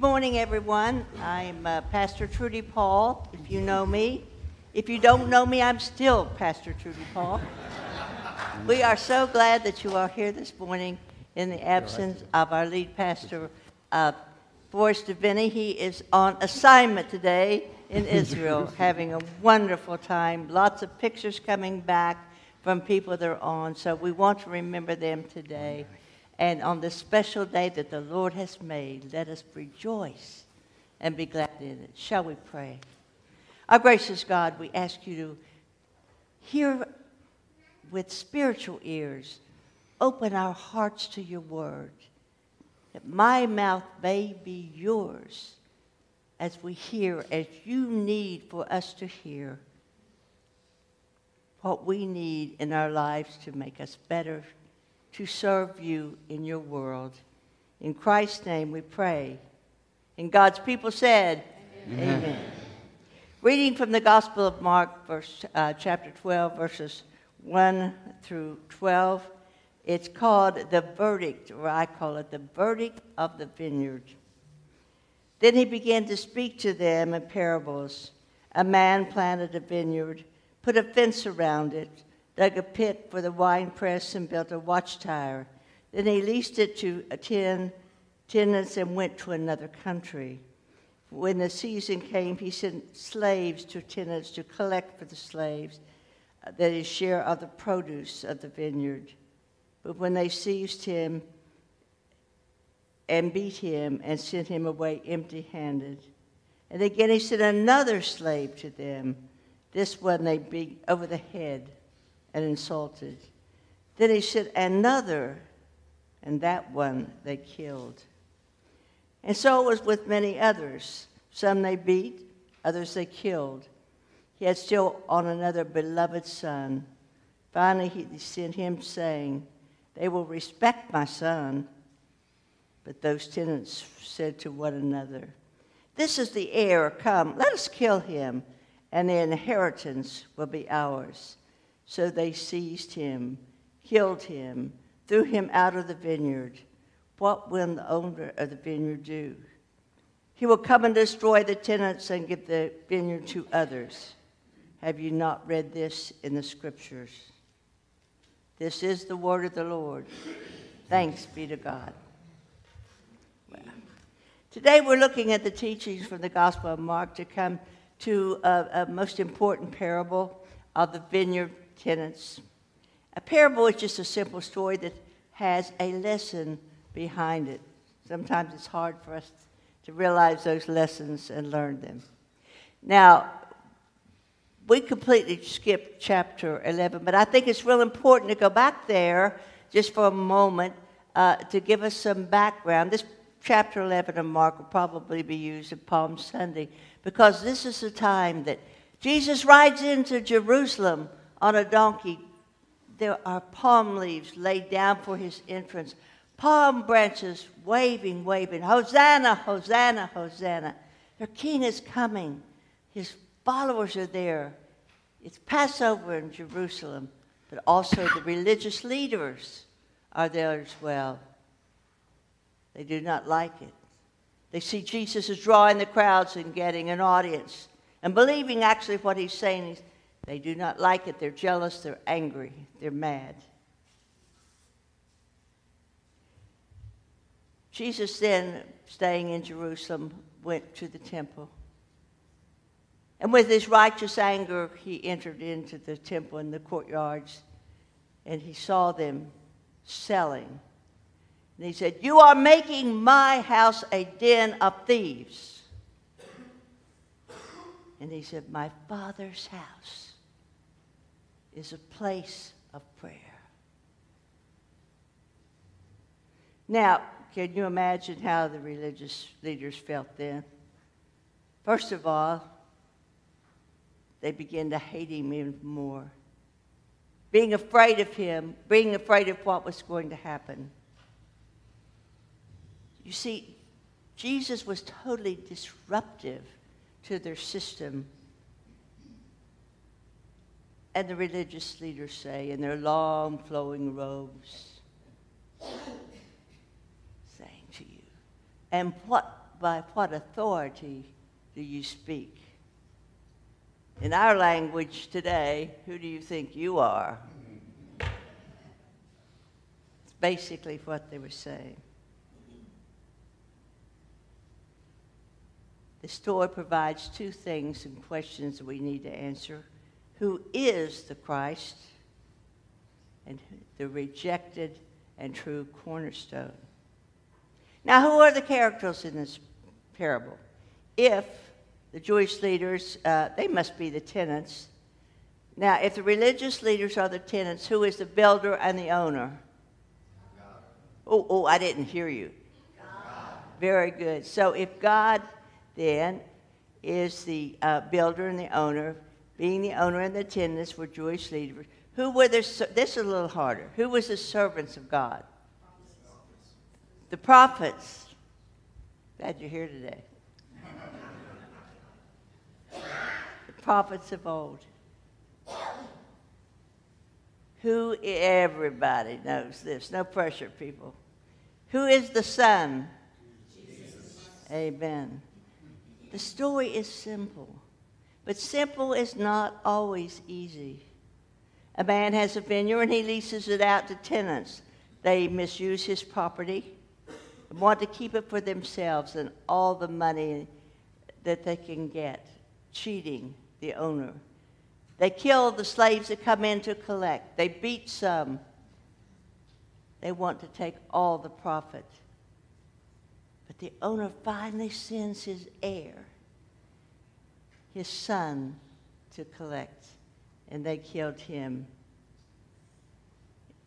Good morning, everyone. I'm uh, Pastor Trudy Paul, if you know me. If you don't know me, I'm still Pastor Trudy Paul. we are so glad that you are here this morning in the absence of our lead pastor, uh, Forrest DeVinney. He is on assignment today in Israel, having a wonderful time. Lots of pictures coming back from people they're on, so we want to remember them today. And on this special day that the Lord has made, let us rejoice and be glad in it. Shall we pray? Our gracious God, we ask you to hear with spiritual ears, open our hearts to your word, that my mouth may be yours as we hear, as you need for us to hear what we need in our lives to make us better to serve you in your world. In Christ's name we pray. And God's people said, Amen. Amen. Reading from the Gospel of Mark, verse, uh, chapter 12, verses 1 through 12. It's called the verdict, or I call it the verdict of the vineyard. Then he began to speak to them in parables. A man planted a vineyard, put a fence around it dug a pit for the wine press, and built a watchtower. Then he leased it to ten tenants and went to another country. When the season came, he sent slaves to tenants to collect for the slaves uh, that is share of the produce of the vineyard. But when they seized him and beat him and sent him away empty handed, and again he sent another slave to them. This one they beat over the head and insulted. Then he sent another, and that one they killed. And so it was with many others. Some they beat, others they killed. He had still on another beloved son. Finally, he sent him, saying, They will respect my son. But those tenants said to one another, This is the heir. Come, let us kill him, and the inheritance will be ours. So they seized him, killed him, threw him out of the vineyard. What will the owner of the vineyard do? He will come and destroy the tenants and give the vineyard to others. Have you not read this in the scriptures? This is the word of the Lord. Thanks be to God. Well, today we're looking at the teachings from the Gospel of Mark to come to a, a most important parable of the vineyard tenants. A parable is just a simple story that has a lesson behind it. Sometimes it's hard for us to realize those lessons and learn them. Now, we completely skipped chapter 11, but I think it's real important to go back there just for a moment uh, to give us some background. This chapter 11 of Mark will probably be used at Palm Sunday because this is the time that Jesus rides into Jerusalem on a donkey. There are palm leaves laid down for his entrance, palm branches waving, waving. Hosanna, Hosanna, Hosanna. Their king is coming. His followers are there. It's Passover in Jerusalem, but also the religious leaders are there as well. They do not like it. They see Jesus is drawing the crowds and getting an audience and believing actually what he's saying. They do not like it. They're jealous. They're angry. They're mad. Jesus then, staying in Jerusalem, went to the temple. And with his righteous anger, he entered into the temple and the courtyards, and he saw them selling. And he said, You are making my house a den of thieves. And he said, My father's house is a place of prayer. Now, can you imagine how the religious leaders felt then? First of all, they began to hate him even more. Being afraid of him, being afraid of what was going to happen. You see, Jesus was totally disruptive to their system and the religious leaders say in their long flowing robes, saying to you. And what by what authority do you speak? In our language today, who do you think you are? It's basically what they were saying. The story provides two things and questions we need to answer Who is the Christ? And the rejected and true cornerstone. Now, who are the characters in this parable? If the Jewish leaders, uh, they must be the tenants. Now, if the religious leaders are the tenants, who is the builder and the owner? God. Oh, oh, I didn't hear you. God. Very good. So, if God then is the uh, builder and the owner, being the owner and the tenants were Jewish leaders, who were the, this is a little harder, who was the servants of God? The prophets. Glad you're here today. the prophets of old. Who, everybody knows this. No pressure, people. Who is the Son? Jesus. Amen. The story is simple, but simple is not always easy. A man has a vineyard and he leases it out to tenants. They misuse his property want to keep it for themselves and all the money that they can get, cheating the owner. They kill the slaves that come in to collect. They beat some. They want to take all the profit. But the owner finally sends his heir, his son, to collect, and they killed him.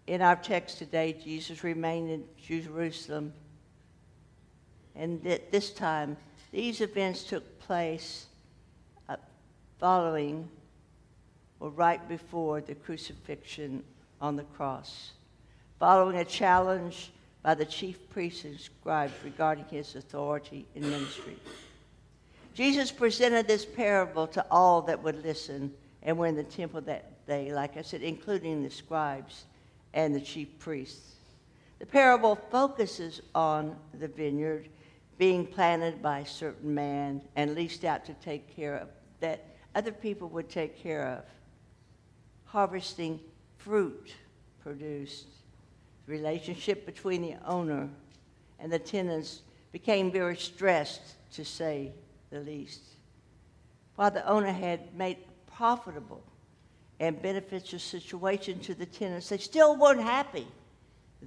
In our text today, Jesus remained in Jerusalem and at this time, these events took place uh, following or right before the crucifixion on the cross, following a challenge by the chief priests and scribes regarding his authority in ministry. Jesus presented this parable to all that would listen and were in the temple that day, like I said, including the scribes and the chief priests. The parable focuses on the vineyard being planted by a certain man and leased out to take care of, that other people would take care of. Harvesting fruit produced. The relationship between the owner and the tenants became very stressed, to say the least. While the owner had made profitable and beneficial situation to the tenants, they still weren't happy.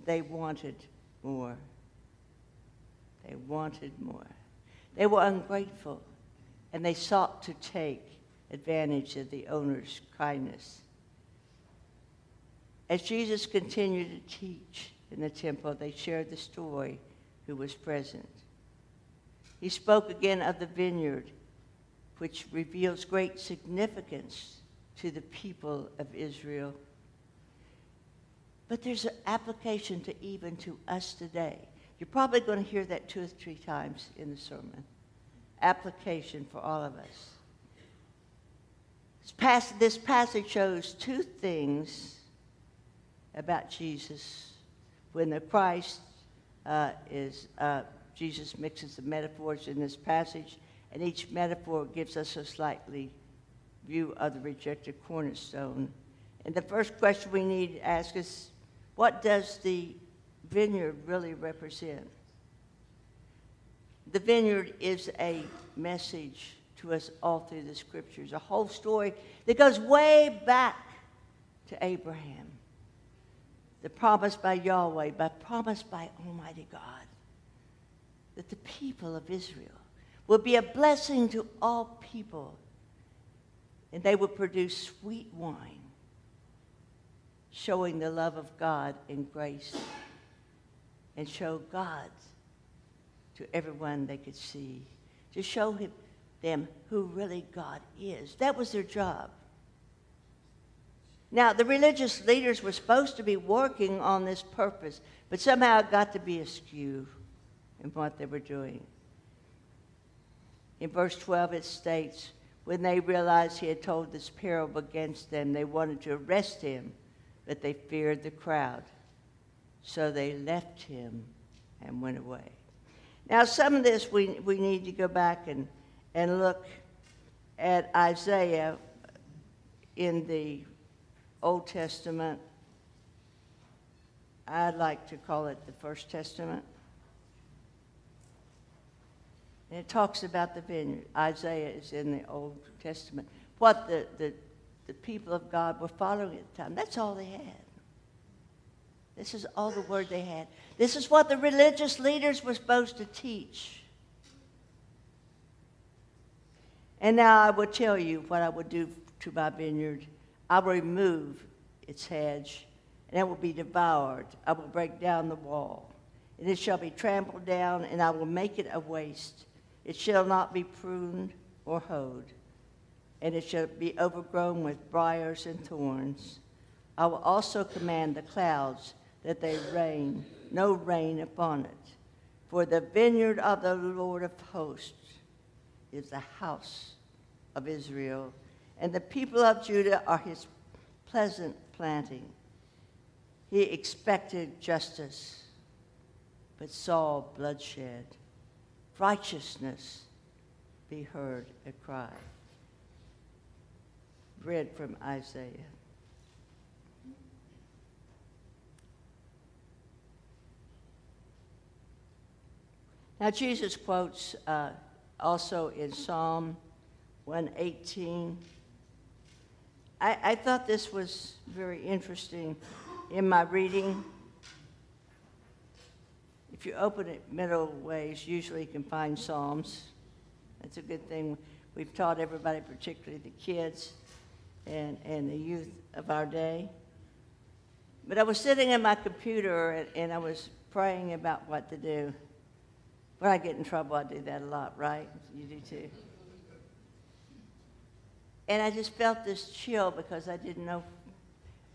They wanted more. They wanted more. They were ungrateful, and they sought to take advantage of the owner's kindness. As Jesus continued to teach in the temple, they shared the story who was present. He spoke again of the vineyard, which reveals great significance to the people of Israel. But there's an application to even to us today. You're probably going to hear that two or three times in the sermon. Application for all of us. This, this passage shows two things about Jesus. When the Christ uh, is, uh, Jesus mixes the metaphors in this passage, and each metaphor gives us a slightly view of the rejected cornerstone. And the first question we need to ask is what does the vineyard really represent? The vineyard is a message to us all through the scriptures, a whole story that goes way back to Abraham. The promise by Yahweh, by promise by Almighty God, that the people of Israel will be a blessing to all people, and they will produce sweet wine, showing the love of God and grace and show God to everyone they could see, to show him, them who really God is. That was their job. Now, the religious leaders were supposed to be working on this purpose, but somehow it got to be askew in what they were doing. In verse 12, it states, when they realized he had told this parable against them, they wanted to arrest him, but they feared the crowd. So they left him and went away. Now, some of this we, we need to go back and, and look at Isaiah in the Old Testament. I'd like to call it the First Testament. And it talks about the vineyard. Isaiah is in the Old Testament. What the, the, the people of God were following at the time, that's all they had. This is all the word they had. This is what the religious leaders were supposed to teach. And now I will tell you what I would do to my vineyard. I will remove its hedge, and it will be devoured. I will break down the wall, and it shall be trampled down, and I will make it a waste. It shall not be pruned or hoed, and it shall be overgrown with briars and thorns. I will also command the clouds that they rain, no rain upon it. For the vineyard of the Lord of hosts is the house of Israel, and the people of Judah are his pleasant planting. He expected justice, but saw bloodshed. Righteousness be heard a cry. Read from Isaiah. Now, Jesus quotes uh, also in Psalm 118. I, I thought this was very interesting in my reading. You open it middle ways, usually you can find Psalms. That's a good thing. We've taught everybody, particularly the kids and, and the youth of our day. But I was sitting at my computer and, and I was praying about what to do. When I get in trouble, I do that a lot, right? You do too. And I just felt this chill because I didn't know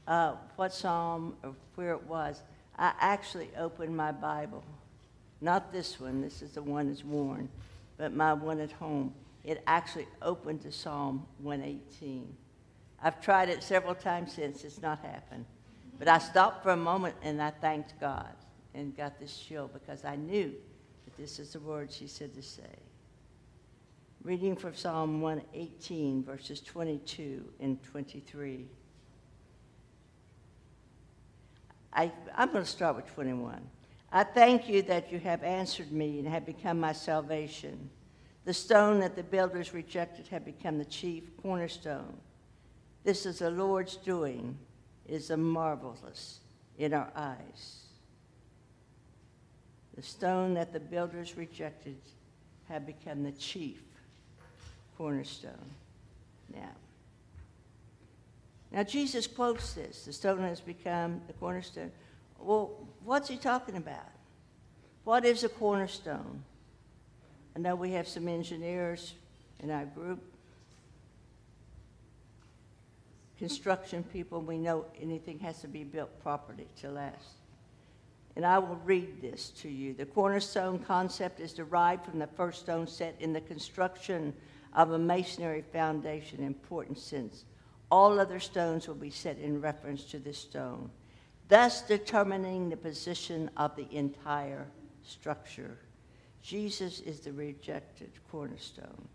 uh, what psalm or where it was. I actually opened my Bible, not this one, this is the one that's worn, but my one at home. It actually opened to Psalm 118. I've tried it several times since, it's not happened. But I stopped for a moment and I thanked God and got this chill because I knew that this is the word she said to say. Reading from Psalm 118, verses 22 and 23. I, I'm going to start with 21. I thank you that you have answered me and have become my salvation. The stone that the builders rejected have become the chief cornerstone. This is the Lord's doing, it is a marvelous in our eyes. The stone that the builders rejected had become the chief cornerstone. Now, now Jesus quotes this. The stone has become the cornerstone. Well, what's he talking about? What is a cornerstone? I know we have some engineers in our group, construction people. We know anything has to be built properly to last. And I will read this to you. The cornerstone concept is derived from the first stone set in the construction of a masonry foundation, important since all other stones will be set in reference to this stone, thus determining the position of the entire structure. Jesus is the rejected cornerstone.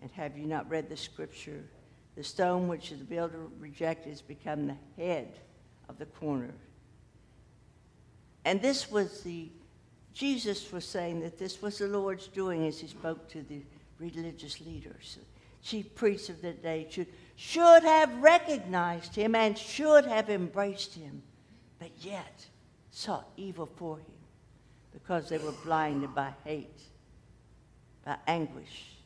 And have you not read the scripture? The stone which the builder rejected has become the head of the corner. And this was the, Jesus was saying that this was the Lord's doing as he spoke to the religious leaders. Chief priests of the day should, should have recognized him and should have embraced him, but yet sought evil for him because they were blinded by hate, by anguish.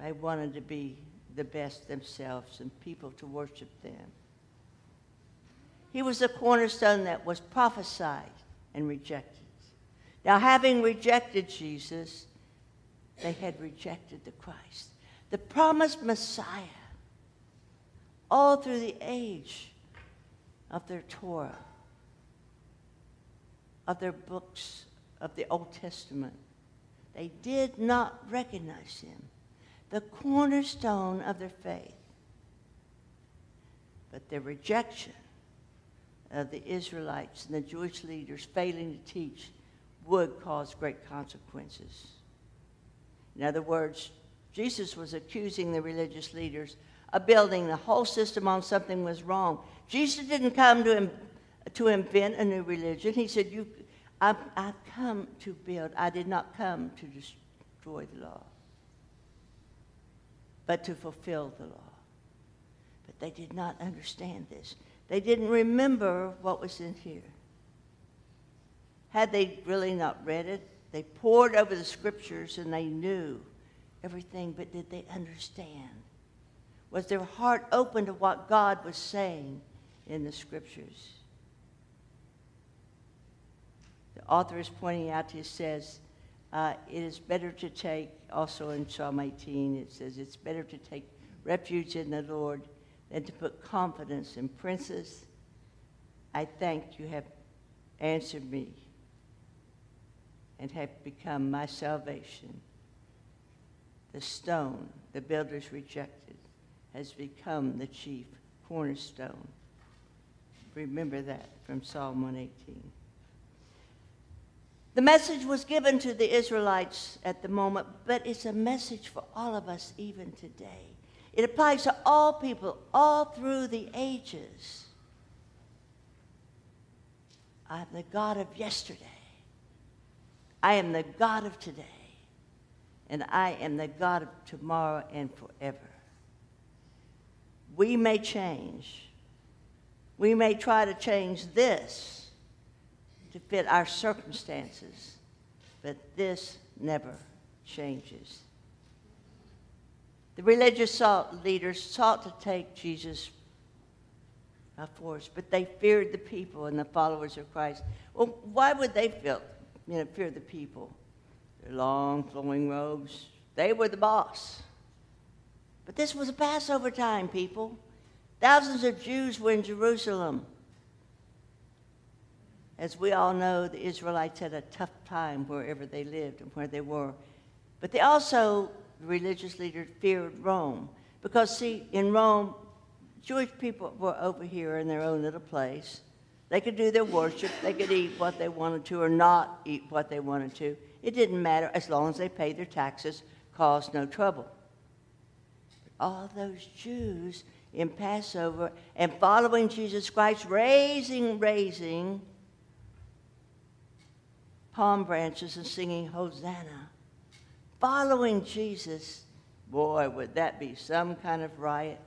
They wanted to be the best themselves and people to worship them. He was the cornerstone that was prophesied and rejected. Now, having rejected Jesus, they had rejected the Christ, the promised Messiah, all through the age of their Torah, of their books of the Old Testament. They did not recognize him, the cornerstone of their faith. But their rejection of the Israelites and the Jewish leaders failing to teach would cause great consequences. In other words, Jesus was accusing the religious leaders of building the whole system on something was wrong. Jesus didn't come to, Im- to invent a new religion. He said, you, I, I come to build. I did not come to destroy the law, but to fulfill the law. But they did not understand this. They didn't remember what was in here. Had they really not read it, they pored over the scriptures and they knew everything, but did they understand? Was their heart open to what God was saying in the scriptures? The author is pointing out, he says, uh, it is better to take, also in Psalm 18, it says, it's better to take refuge in the Lord than to put confidence in princes. I thank you have answered me and have become my salvation. The stone the builders rejected has become the chief cornerstone. Remember that from Psalm 118. The message was given to the Israelites at the moment, but it's a message for all of us even today. It applies to all people all through the ages. I'm the God of yesterday. I am the God of today. And I am the God of tomorrow and forever. We may change. We may try to change this to fit our circumstances, but this never changes. The religious leaders sought to take Jesus by force, but they feared the people and the followers of Christ. Well, why would they feel, you know, fear the people? Their long flowing robes, they were the boss. But this was a Passover time, people. Thousands of Jews were in Jerusalem. As we all know, the Israelites had a tough time wherever they lived and where they were. But they also the religious leaders feared Rome. Because, see, in Rome, Jewish people were over here in their own little place. They could do their worship, they could eat what they wanted to or not eat what they wanted to. It didn't matter as long as they paid their taxes, caused no trouble. All those Jews in Passover and following Jesus Christ, raising, raising palm branches and singing Hosanna following Jesus, boy, would that be some kind of riot,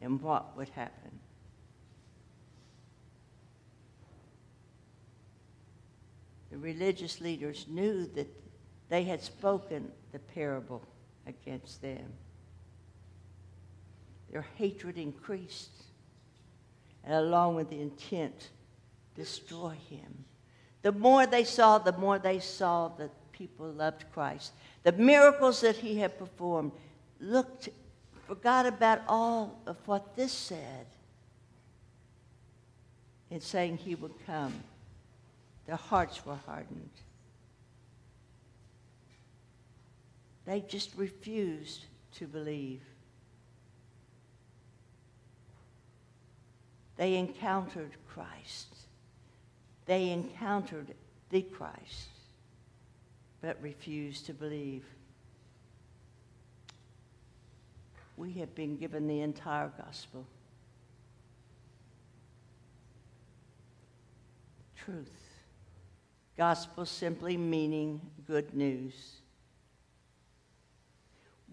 and what would happen? The religious leaders knew that they had spoken the parable against them. Their hatred increased, and along with the intent, destroy him. The more they saw, the more they saw that people loved Christ the miracles that he had performed, looked, forgot about all of what this said in saying he would come. Their hearts were hardened. They just refused to believe. They encountered Christ. They encountered the Christ but refused to believe. We have been given the entire gospel. Truth. Gospel simply meaning good news.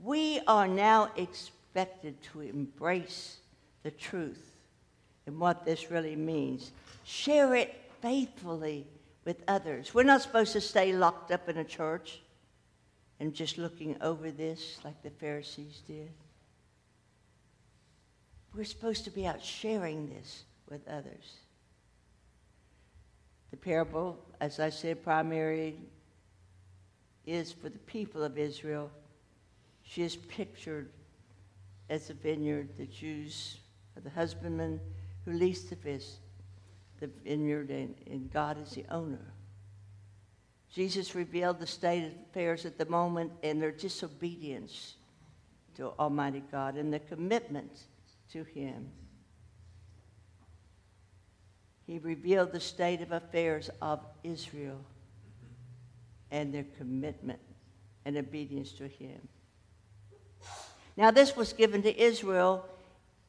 We are now expected to embrace the truth and what this really means. Share it faithfully with others. We're not supposed to stay locked up in a church and just looking over this like the Pharisees did. We're supposed to be out sharing this with others. The parable, as I said, primary is for the people of Israel. She is pictured as a vineyard, the Jews, the husbandman who leased the the vineyard, and, and God is the owner. Jesus revealed the state of affairs at the moment and their disobedience to Almighty God and the commitment to Him. He revealed the state of affairs of Israel. and their commitment and obedience to Him. Now, this was given to Israel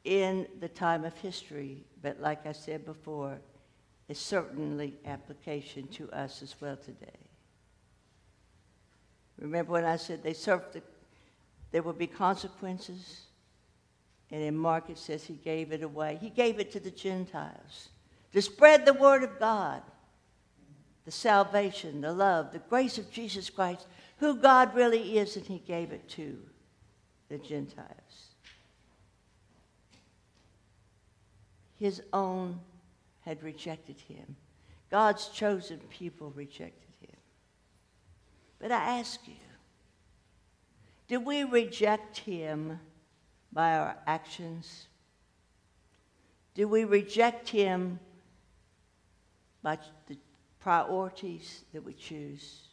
in the time of history, but like I said before, it's certainly application to us as well today. Remember when I said they served the, there will be consequences? And in Mark it says he gave it away. He gave it to the Gentiles to spread the word of God, the salvation, the love, the grace of Jesus Christ, who God really is, and he gave it to the Gentiles. His own had rejected him. God's chosen people rejected him. But I ask you, do we reject him by our actions? Do we reject him by the priorities that we choose?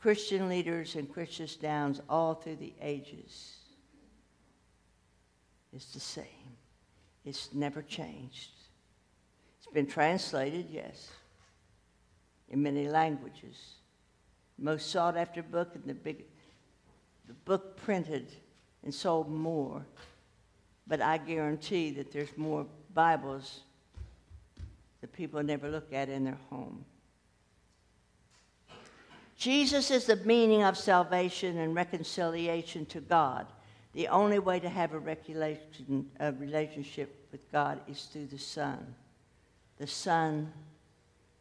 Christian leaders and Christian downs all through the ages is the same. It's never changed. It's been translated, yes, in many languages. Most sought after book and the big the book printed and sold more. But I guarantee that there's more Bibles that people never look at in their home. Jesus is the meaning of salvation and reconciliation to God. The only way to have a, a relationship with God is through the Son. The Son,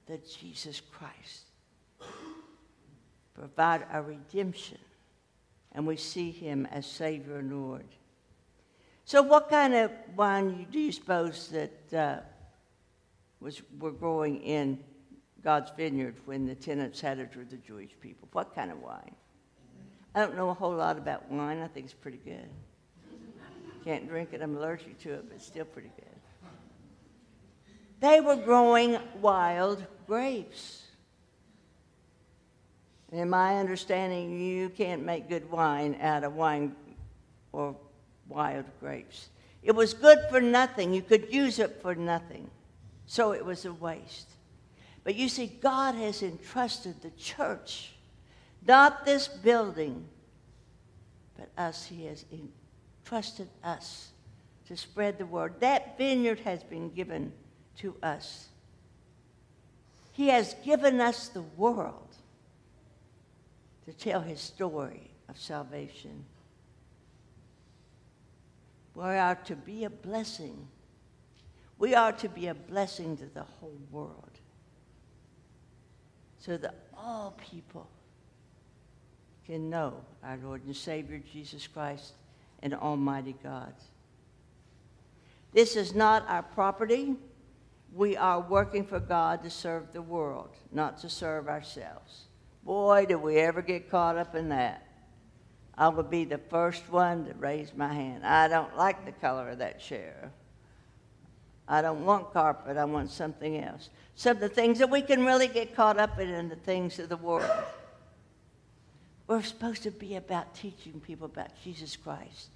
the Jesus Christ. Provide our redemption, and we see him as Savior and Lord. So, what kind of wine do you suppose that uh, was were growing in God's vineyard when the tenants had it for the Jewish people? What kind of wine? I don't know a whole lot about wine. I think it's pretty good. Can't drink it. I'm allergic to it, but it's still pretty good. They were growing wild grapes. In my understanding, you can't make good wine out of wine or wild grapes. It was good for nothing. You could use it for nothing. So it was a waste. But you see, God has entrusted the church not this building, but us. He has entrusted us to spread the word. That vineyard has been given to us. He has given us the world to tell his story of salvation. We are to be a blessing. We are to be a blessing to the whole world so that all people can know our Lord and Savior Jesus Christ and Almighty God. This is not our property. We are working for God to serve the world, not to serve ourselves. Boy, do we ever get caught up in that. I would be the first one to raise my hand. I don't like the color of that chair. I don't want carpet, I want something else. Some of the things that we can really get caught up in in the things of the world. We're supposed to be about teaching people about Jesus Christ,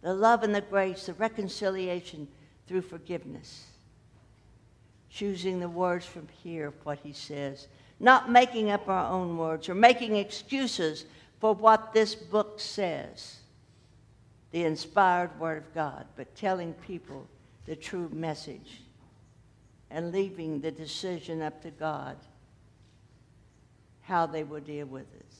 the love and the grace, the reconciliation through forgiveness. Choosing the words from here of what he says, not making up our own words or making excuses for what this book says, the inspired word of God, but telling people the true message and leaving the decision up to God how they will deal with us.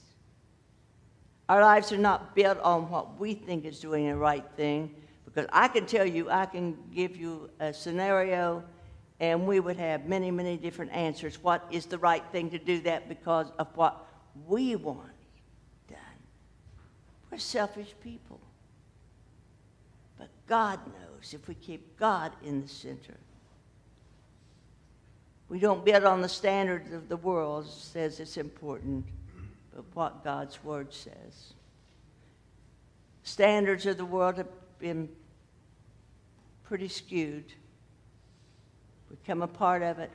Our lives are not built on what we think is doing the right thing, because I can tell you, I can give you a scenario, and we would have many, many different answers. What is the right thing to do that because of what we want? We're selfish people. But God knows if we keep God in the center. We don't build on the standards of the world, says it's important but what God's Word says. Standards of the world have been pretty skewed. We Become a part of it.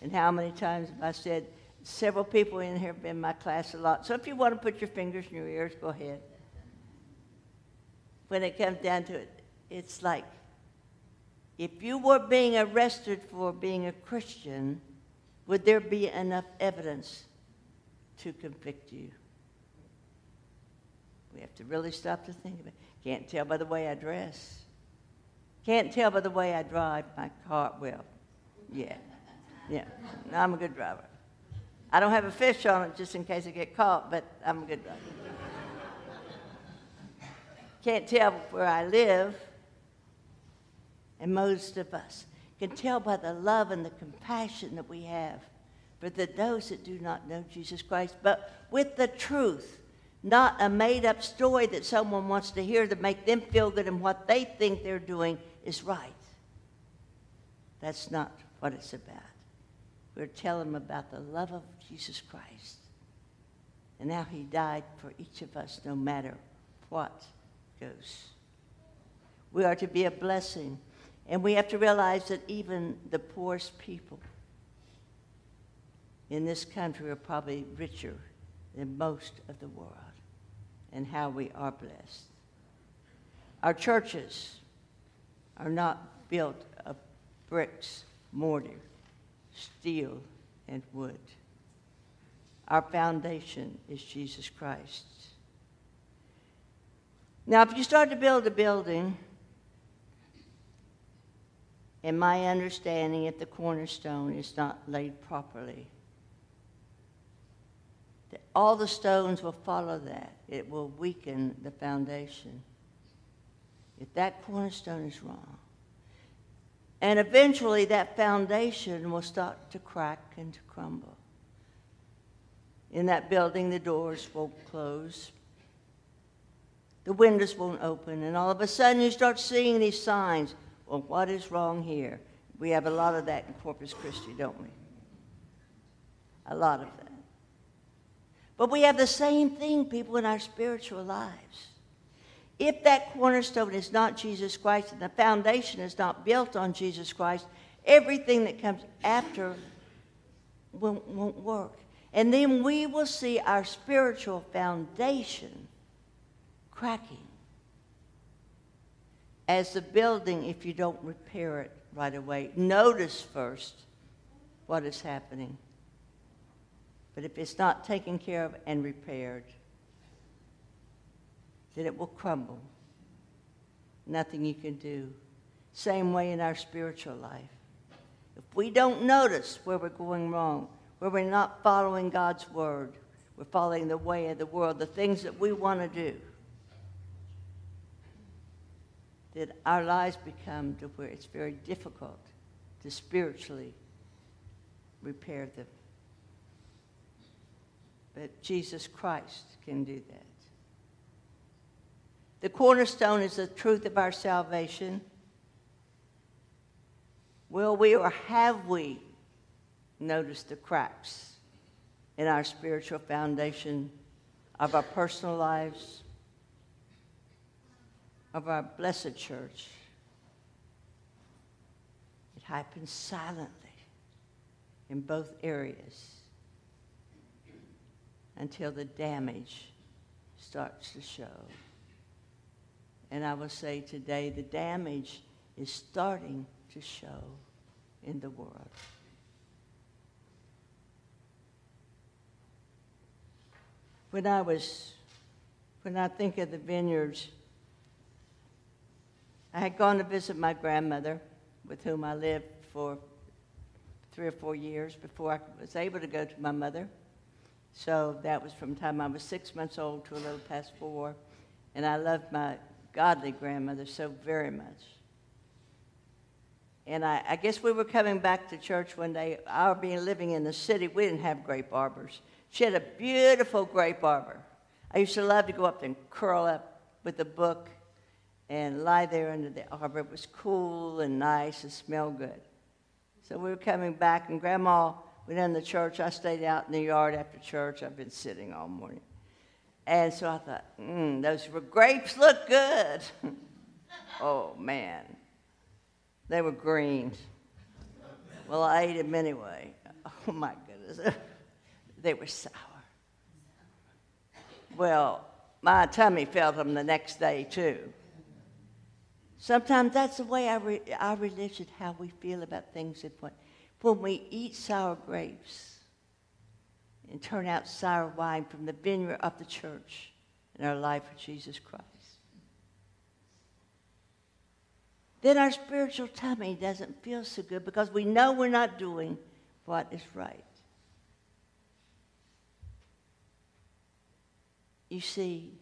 And how many times have I said, several people in here have been in my class a lot. So if you want to put your fingers in your ears, go ahead. When it comes down to it, it's like if you were being arrested for being a Christian, would there be enough evidence to convict you? We have to really stop to think about it. Can't tell by the way I dress. Can't tell by the way I drive my car. Well, yeah. Yeah. I'm a good driver. I don't have a fish on it just in case I get caught, but I'm a good driver. Can't tell where I live. And most of us can tell by the love and the compassion that we have for the, those that do not know Jesus Christ, but with the truth, not a made up story that someone wants to hear to make them feel good and what they think they're doing is right. That's not what it's about. We're telling them about the love of Jesus Christ and how he died for each of us no matter what goes. We are to be a blessing. And we have to realize that even the poorest people in this country are probably richer than most of the world and how we are blessed. Our churches are not built of bricks, mortar, steel, and wood. Our foundation is Jesus Christ. Now, if you start to build a building, in my understanding, if the cornerstone is not laid properly, all the stones will follow that. It will weaken the foundation. If that cornerstone is wrong, and eventually that foundation will start to crack and to crumble. In that building, the doors won't close, the windows won't open, and all of a sudden you start seeing these signs. Well, what is wrong here? We have a lot of that in Corpus Christi, don't we? A lot of that. But we have the same thing, people, in our spiritual lives. If that cornerstone is not Jesus Christ and the foundation is not built on Jesus Christ, everything that comes after won't, won't work. And then we will see our spiritual foundation cracking as the building if you don't repair it right away. Notice first what is happening. But if it's not taken care of and repaired, then it will crumble. Nothing you can do. Same way in our spiritual life. If we don't notice where we're going wrong, where we're not following God's word, we're following the way of the world, the things that we want to do, then our lives become to where it's very difficult to spiritually repair them. But Jesus Christ can do that. The cornerstone is the truth of our salvation. Will we or have we noticed the cracks in our spiritual foundation of our personal lives, of our blessed church? It happens silently in both areas until the damage starts to show. And I will say today the damage is starting to show in the world. When I was, when I think of the vineyards, I had gone to visit my grandmother, with whom I lived for three or four years before I was able to go to my mother. So that was from the time I was six months old to a little past four. And I loved my godly grandmother so very much. And I, I, guess we were coming back to church one day. Our being living in the city, we didn't have grape arbors. She had a beautiful grape arbor. I used to love to go up and curl up with a book and lie there under the arbor. It was cool and nice and smelled good. So we were coming back, and Grandma went in the church. I stayed out in the yard after church. I've been sitting all morning. And so I thought, mm, those grapes look good. oh, man. They were green. Well, I ate them anyway. Oh, my goodness. they were sour. Well, my tummy felt them the next day, too. Sometimes that's the way our, our religion, how we feel about things. If when we eat sour grapes and turn out sour wine from the vineyard of the church in our life for Jesus Christ. Then our spiritual tummy doesn't feel so good because we know we're not doing what is right. You see,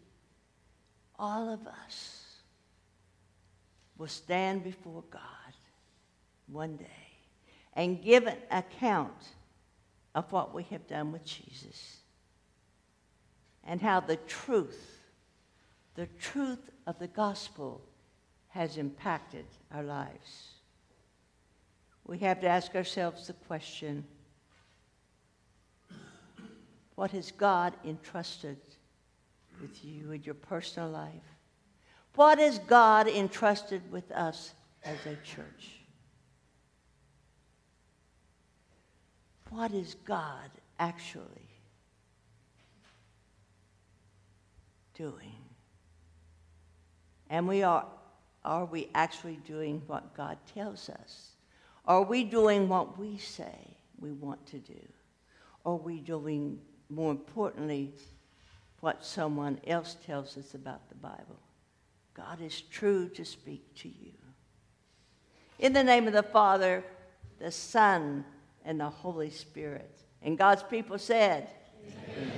all of us will stand before God one day and give an account of what we have done with Jesus and how the truth, the truth of the gospel has impacted our lives. We have to ask ourselves the question what has God entrusted with you in your personal life? What has God entrusted with us as a church? What is God actually doing? And we are, are we actually doing what God tells us? Are we doing what we say we want to do? Are we doing, more importantly, what someone else tells us about the Bible? God is true to speak to you. In the name of the Father, the Son, and the Holy Spirit. And God's people said, Amen.